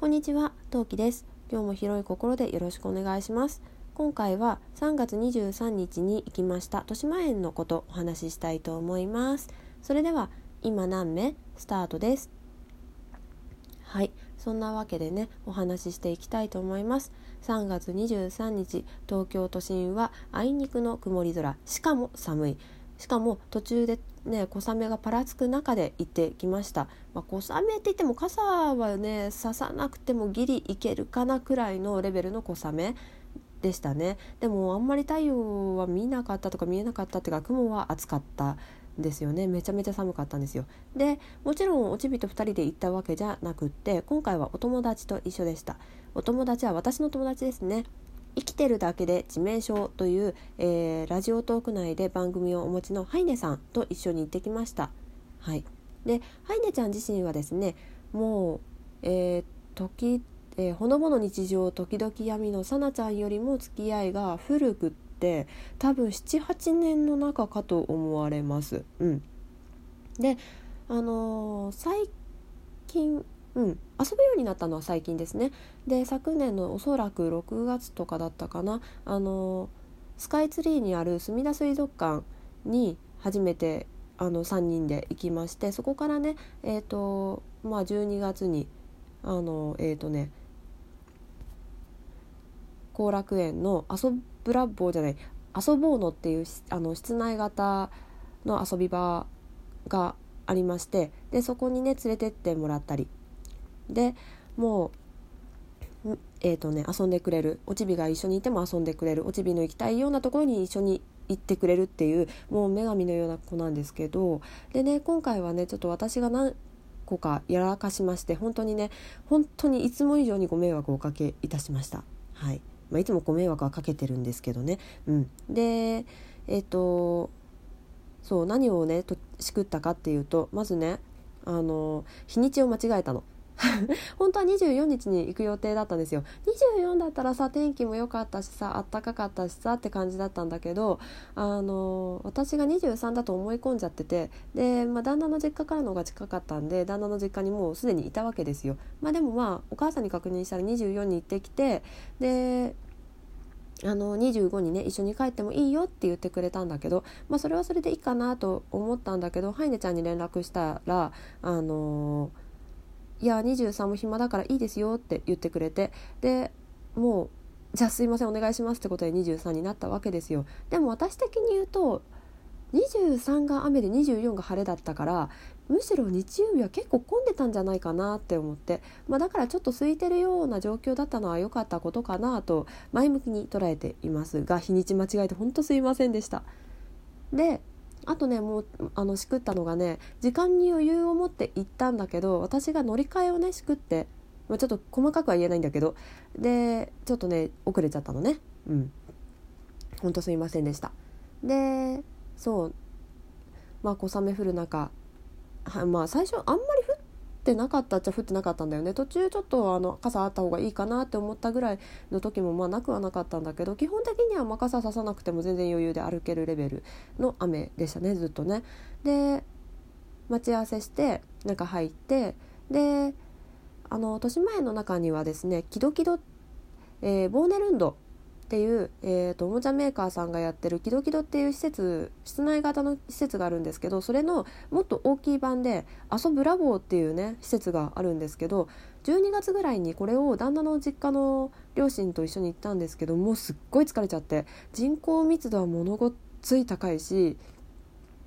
こんにちは、トウキです。今日も広い心でよろしくお願いします。今回は3月23日に行きました豊島園のことお話ししたいと思います。それでは今何目スタートです。はい、そんなわけでねお話ししていきたいと思います。3月23日東京都心はあいにくの曇り空しかも寒い。しかも途中でね小雨がぱらつく中で行ってきました、まあ、小雨って言っても傘はねささなくてもギリいけるかなくらいのレベルの小雨でしたね。でもあんまり太陽は見なかったとか見えなかったっていうか雲は暑かったですよね。めちゃめちゃ寒かったんですよ。でもちろんおちびと2人で行ったわけじゃなくって今回はお友達と一緒でした。お友達は私の友達ですね。生きてるだけで致命傷という、えー、ラジオトーク内で番組をお持ちのハイネさんと一緒に行ってきました。はい、でハイネちゃん自身はですねもう、えー、時、えー、ほのぼの日常時々闇のさなちゃんよりも付き合いが古くって多分78年の中かと思われます。うん、であのー、最近うん、遊ぶようになったのは最近ですね。で昨年のおそらく6月とかだったかな。あのスカイツリーにあるすみだ水族館に初めてあの3人で行きましてそこからねえっ、ー、とまあ12月にあのえっ、ー、とね後楽園の遊ぶラボじゃない遊ぼうのっていうあの室内型の遊び場がありましてでそこにね連れてってもらったりでもうえーとね、遊んでくれるおちびが一緒にいても遊んでくれるおちびの行きたいようなところに一緒に行ってくれるっていうもう女神のような子なんですけどでね今回はねちょっと私が何個かやらかしまして本当にね本当にいつも以上にご迷惑をおかけいたしました。はいまあ、いつもご迷惑はかけてるんですけどね。うん、でえっ、ー、とそう何をねとしくったかっていうとまずねあの日にちを間違えたの。本当は24日に行く予定だったんですよ。24だったらさ天気も良かったしさあったかかったしさって感じだったんだけどあの私が23だと思い込んじゃっててで、まあ、旦那の実家からの方が近かったんで旦那の実家にもうすでにいたわけですよ、まあ、でもまあお母さんに確認したら24に行ってきてであの25にね一緒に帰ってもいいよって言ってくれたんだけど、まあ、それはそれでいいかなと思ったんだけどハイネちゃんに連絡したらあのーいや23も暇だからいいですよって言ってくれてでもうじゃあすいませんお願いしますってことで23になったわけですよでも私的に言うと23が雨で24が晴れだったからむしろ日曜日は結構混んでたんじゃないかなって思って、まあ、だからちょっと空いてるような状況だったのは良かったことかなと前向きに捉えていますが日にち間違えて本当すいませんでした。であとねもうあのしくったのがね時間に余裕を持って行ったんだけど私が乗り換えをねしくって、まあ、ちょっと細かくは言えないんだけどでちょっとね遅れちゃったのね。うん。ほんとすいませんでした。でそう。まあ小雨降る中まあ最初あんまりってなかったっちゃ降ってなかったんだよね途中ちょっとあの傘あった方がいいかなって思ったぐらいの時もまあなくはなかったんだけど基本的にはま傘ささなくても全然余裕で歩けるレベルの雨でしたねずっとね。で待ち合わせして中入ってであの豊島園の中にはですねキドキド、えー、ボーネルンドっていう、えーと、おもちゃメーカーさんがやってるキドキドっていう施設室内型の施設があるんですけどそれのもっと大きい版で「遊ぶラボ」っていうね施設があるんですけど12月ぐらいにこれを旦那の実家の両親と一緒に行ったんですけどもうすっごい疲れちゃって人口密度はものごっつい高いし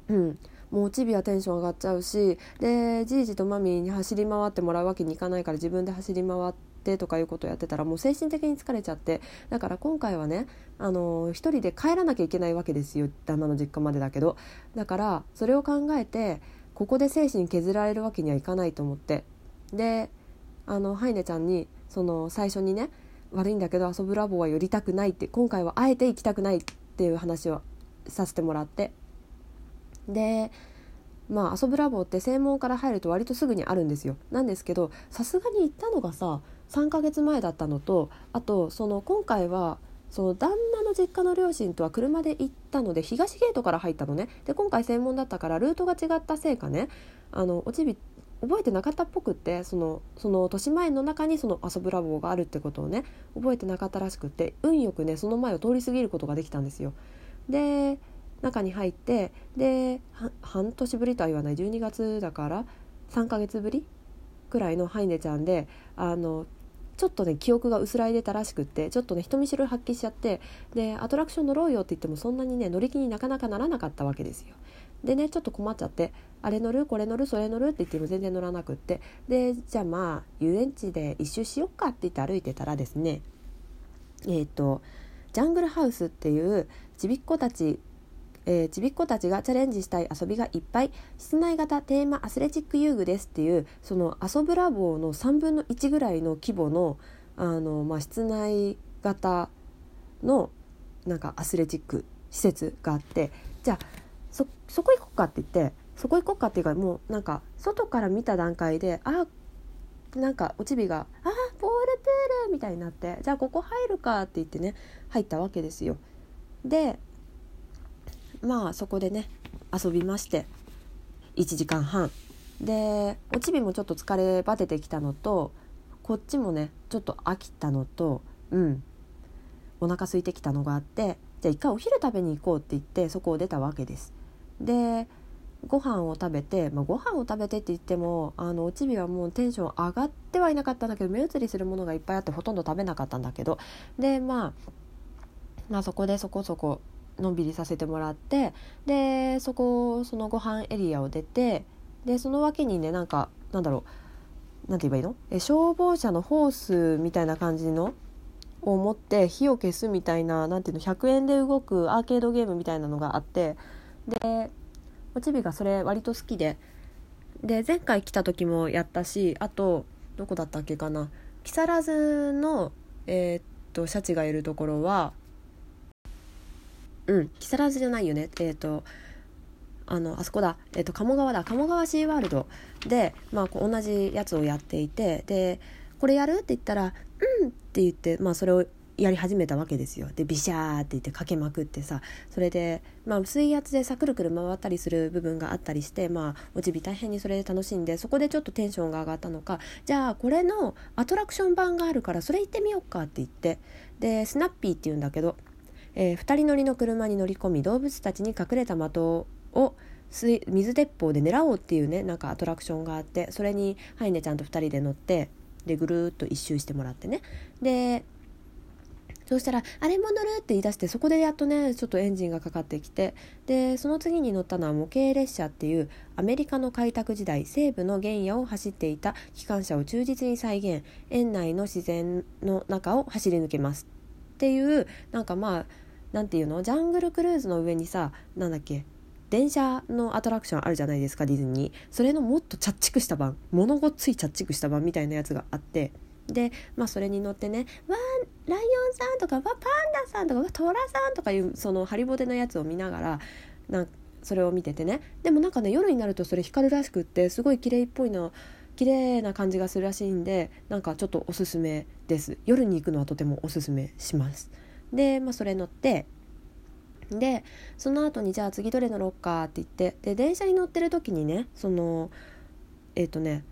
うんもうチビはテンション上がっちゃうしでじいじとマミーに走り回ってもらうわけにいかないから自分で走り回って。ってとかいうことをやってたらもう精神的に疲れちゃってだから今回はねあの一人で帰らなきゃいけないわけですよ旦那の実家までだけど。だからそれを考えてここで精神削られるわけにはいかないと思って。であのハイネちゃんにその最初にね悪いんだけど遊ぶラボは寄りたくないって今回はあえて行きたくないっていう話をさせてもらって。でまあ遊ぶラボって正門から入ると割とすぐにあるんですよ。なんですけどさすがに行ったのがさ3ヶ月前だったのとあとその今回はその旦那の実家の両親とは車で行ったので東ゲートから入ったのね。で今回専門だったからルートが違ったせいかね。あのおちび覚えてなかったっぽくってそのその豊島園の中にその遊ぶラボがあるってことをね覚えてなかったらしくって運よくねその前を通り過ぎることができたんですよ。で中に入ってで半年ぶりとは言わない。12月だから3ヶ月ぶりくらいのハイネちゃんであのちょっとね記憶が薄らいでたらしくってちょっとね人見知りを発揮しちゃってでアトラクション乗ろうよって言ってもそんなにね乗り気になかなかならなかったわけですよ。でねちょっと困っちゃってあれ乗るこれ乗るそれ乗るって言っても全然乗らなくってでじゃあまあ遊園地で一周しよっかって言って歩いてたらですねえっ、ー、とジャングルハウスっていうちびっ子たちえー、ちびっ子たちがチャレンジしたい遊びがいっぱい室内型テーマアスレチック遊具ですっていうその遊ぶラボの3分の1ぐらいの規模のあの、まあ、室内型のなんかアスレチック施設があってじゃあそそこ行こうかって言ってそこ行こうかっていうかもうなんか外から見た段階であなんかおちびが「あボールプール!」みたいになって「じゃあここ入るか」って言ってね入ったわけですよ。でまあそこでね遊びまして1時間半。でおちびもちょっと疲ればててきたのとこっちもねちょっと飽きたのとうん。お腹空いてきたのがあってじゃあ一回お昼食べに行こうって言ってそこを出たわけです。でご飯を食べて、まあ、ご飯を食べてって言ってもあのおちびはもうテンション上がってはいなかったんだけど目移りするものがいっぱいあってほとんど食べなかったんだけど。で、まあ、まあそこでそこそこのんびりさせてもらってでそこそのご飯エリアを出てでその脇にねなんかなんだろうなんて言えばいいの？え消防車のホースみたいな感じのを持って火を消すみたいななんていうの100円で動くアーケードゲームみたいなのがあってでおちびがそれ割と好きでで前回来た時もやったしあとどこだったっけかな？木更津のえー、っとシャチがいるところはうん木更津じゃないよね。えっ、ー、とあのあそこだ、えーと、鴨川だ。鴨川シーワールド。で、まあ、こう同じやつをやっていてでこれやるって言ったら「うん」って言って、まあ、それをやり始めたわけですよ。でビシャーって言ってかけまくってさそれで、まあ、水圧でさくるくる回ったりする部分があったりしてまあおちび大変にそれで楽しんでそこでちょっとテンションが上がったのかじゃあこれのアトラクション版があるからそれ行ってみようかって言ってでスナッピーって言うんだけどえー、2人乗りの車に乗り込み動物たちに隠れた的を水鉄砲で狙おうっていうねなんかアトラクションがあってそれにハイネちゃんと2人で乗ってでぐるっと一周してもらってねでそうしたら「あれも乗る!」って言い出してそこでやっとねちょっとエンジンがかかってきてでその次に乗ったのは模型列車っていうアメリカの開拓時代西部の原野を走っていた機関車を忠実に再現園内の自然の中を走り抜けますっていうなんかまあ何て言うの？ジャングルクルーズの上にさなんだっけ？電車のアトラクションあるじゃないですかディズニー。それのもっとチャッチクした版。物ごっついチャッチクした版みたいなやつがあって。でまあそれに乗ってね「わーライオンさん」とか「わパンダさん」とか「わトラさん」とかいうそのハリボテのやつを見ながらなんそれを見ててね。でもなんかね夜になるとそれ光るらしくってすごい綺麗っぽいの綺麗な感じがするらしいんでなんかちょっとおすすめです。夜に行くのはとてもおすすめします。で、まあ、それ乗ってでその後にじゃあ次どれ乗ろうかって言ってで電車に乗ってる時にねそのえっ、ー、とね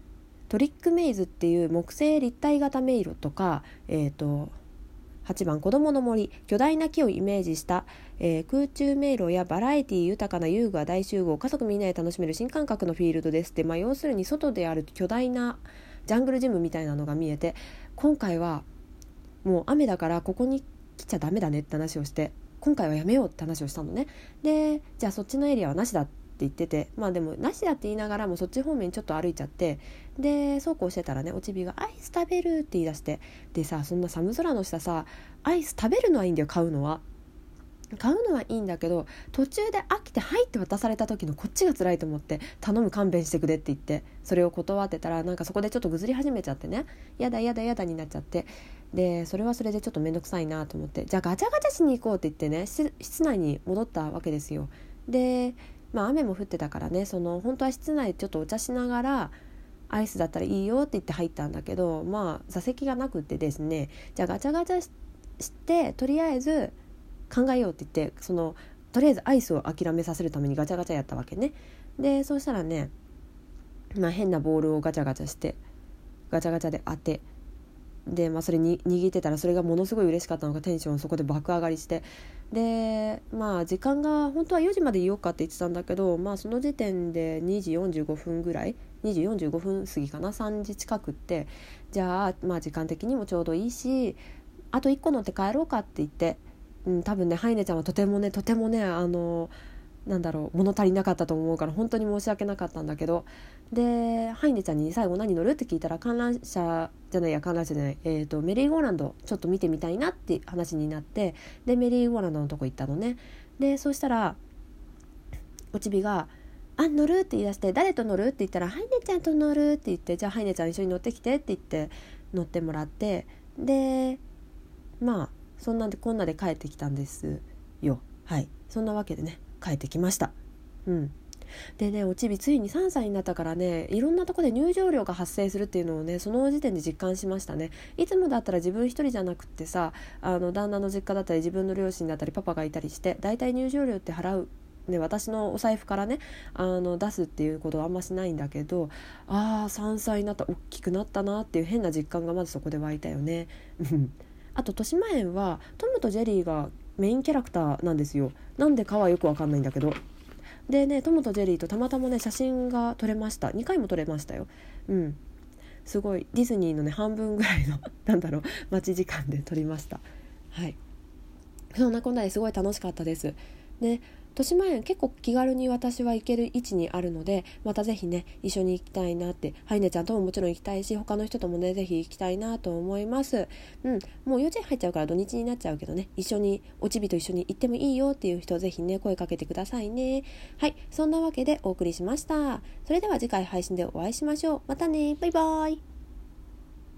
トリックメイズっていう木製立体型迷路とかえっ、ー、と8番子どもの森巨大な木をイメージした、えー、空中迷路やバラエティ豊かな遊具は大集合家族みんなで楽しめる新感覚のフィールドですって、まあ、要するに外である巨大なジャングルジムみたいなのが見えて今回はもう雨だからここに来ちゃダメだねって話をして今回はやめようって話をしたのねでじゃあそっちのエリアはなしだって言っててまあでもなしだって言いながらもそっち方面ちょっと歩いちゃってでそうこうしてたらねおちびが「アイス食べる」って言い出してでさそんな寒空の下さアイス食べるのはいいんだよ買うのは。買うのはいいんだけど途中で飽きて「はい」って渡された時のこっちが辛いと思って「頼む勘弁してくれ」って言ってそれを断ってたらなんかそこでちょっとぐずり始めちゃってね「やだやだやだ」になっちゃって。でそれはそれでちょっと面倒くさいなと思って。じゃあガチャガチャしに行こうって言ってね室内に戻ったわけですよ。でまあ雨も降ってたからねその本当は室内ちょっとお茶しながらアイスだったらいいよって言って入ったんだけどまあ座席がなくってですね。じゃあガチャガチャしてとりあえず考えようって言ってそのとりあえずアイスを諦めさせるためにガチャガチャやったわけね。でそうしたらねまあ、変なボールをガチャガチャしてガチャガチャで当てで、まあ、それに握ってたらそれがものすごい嬉しかったのがテンションそこで爆上がりしてでまあ時間が本当は4時までいようかって言ってたんだけど、まあ、その時点で2時45分ぐらい2時45分過ぎかな3時近くってじゃあ、まあ、時間的にもちょうどいいしあと1個乗って帰ろうかって言って、うん、多分ねハイネちゃんはとてもねとてもねあのなんだろう物足りなかったと思うから本当に申し訳なかったんだけどでハイネちゃんに最後何乗るって聞いたら観覧車じゃないや観覧車じゃない、えーと、メリーゴーランドちょっと見てみたいなって話になってでメリーゴーランドのとこ行ったのねでそしたらおちびが「あ乗る?」って言い出して「誰と乗る?」って言ったら「ハイネちゃんと乗る」って言って「じゃあハイネちゃん一緒に乗ってきて」って言って乗ってもらってでまあそんなんでこんなで帰ってきたんですよ。はい。そんなわけでね帰ってきました。うん。でねおちびついに3歳になったからねいろんなとこで入場料が発生するっていうのをねその時点で実感しましたね。いつもだったら自分一人じゃなくってさあの旦那の実家だったり自分の両親だったりパパがいたりしてだいたい入場料って払うね、私のお財布からねあの出すっていうことはあんましないんだけどああ3歳になった大きくなったなっていう変な実感がまずそこで湧いたよね。あと豊島園はトムとジェリーがメインキャラクターなんですよ。なんでかはよくわかんないんだけど。でねトムとジェリーとたまたまね写真が撮れました。2回も撮れましたよ。うん。すごい。ディズニーのね半分ぐらいの なんだろう待ち時間で撮りました。はい。そんなこんなですごい楽しかったです。で豊島園結構気軽に私は行ける位置にあるのでまたぜひね一緒に行きたいなってハイネちゃんとももちろん行きたいし他の人ともねぜひ行きたいなと思います。うん。もう幼稚園入っちゃうから土日になっちゃうけどね一緒におちびと一緒に行ってもいいよっていう人ぜひね声かけてくださいね。はい。そんなわけでお送りしました。それでは次回配信でお会いしましょう。またね。バイバーイ。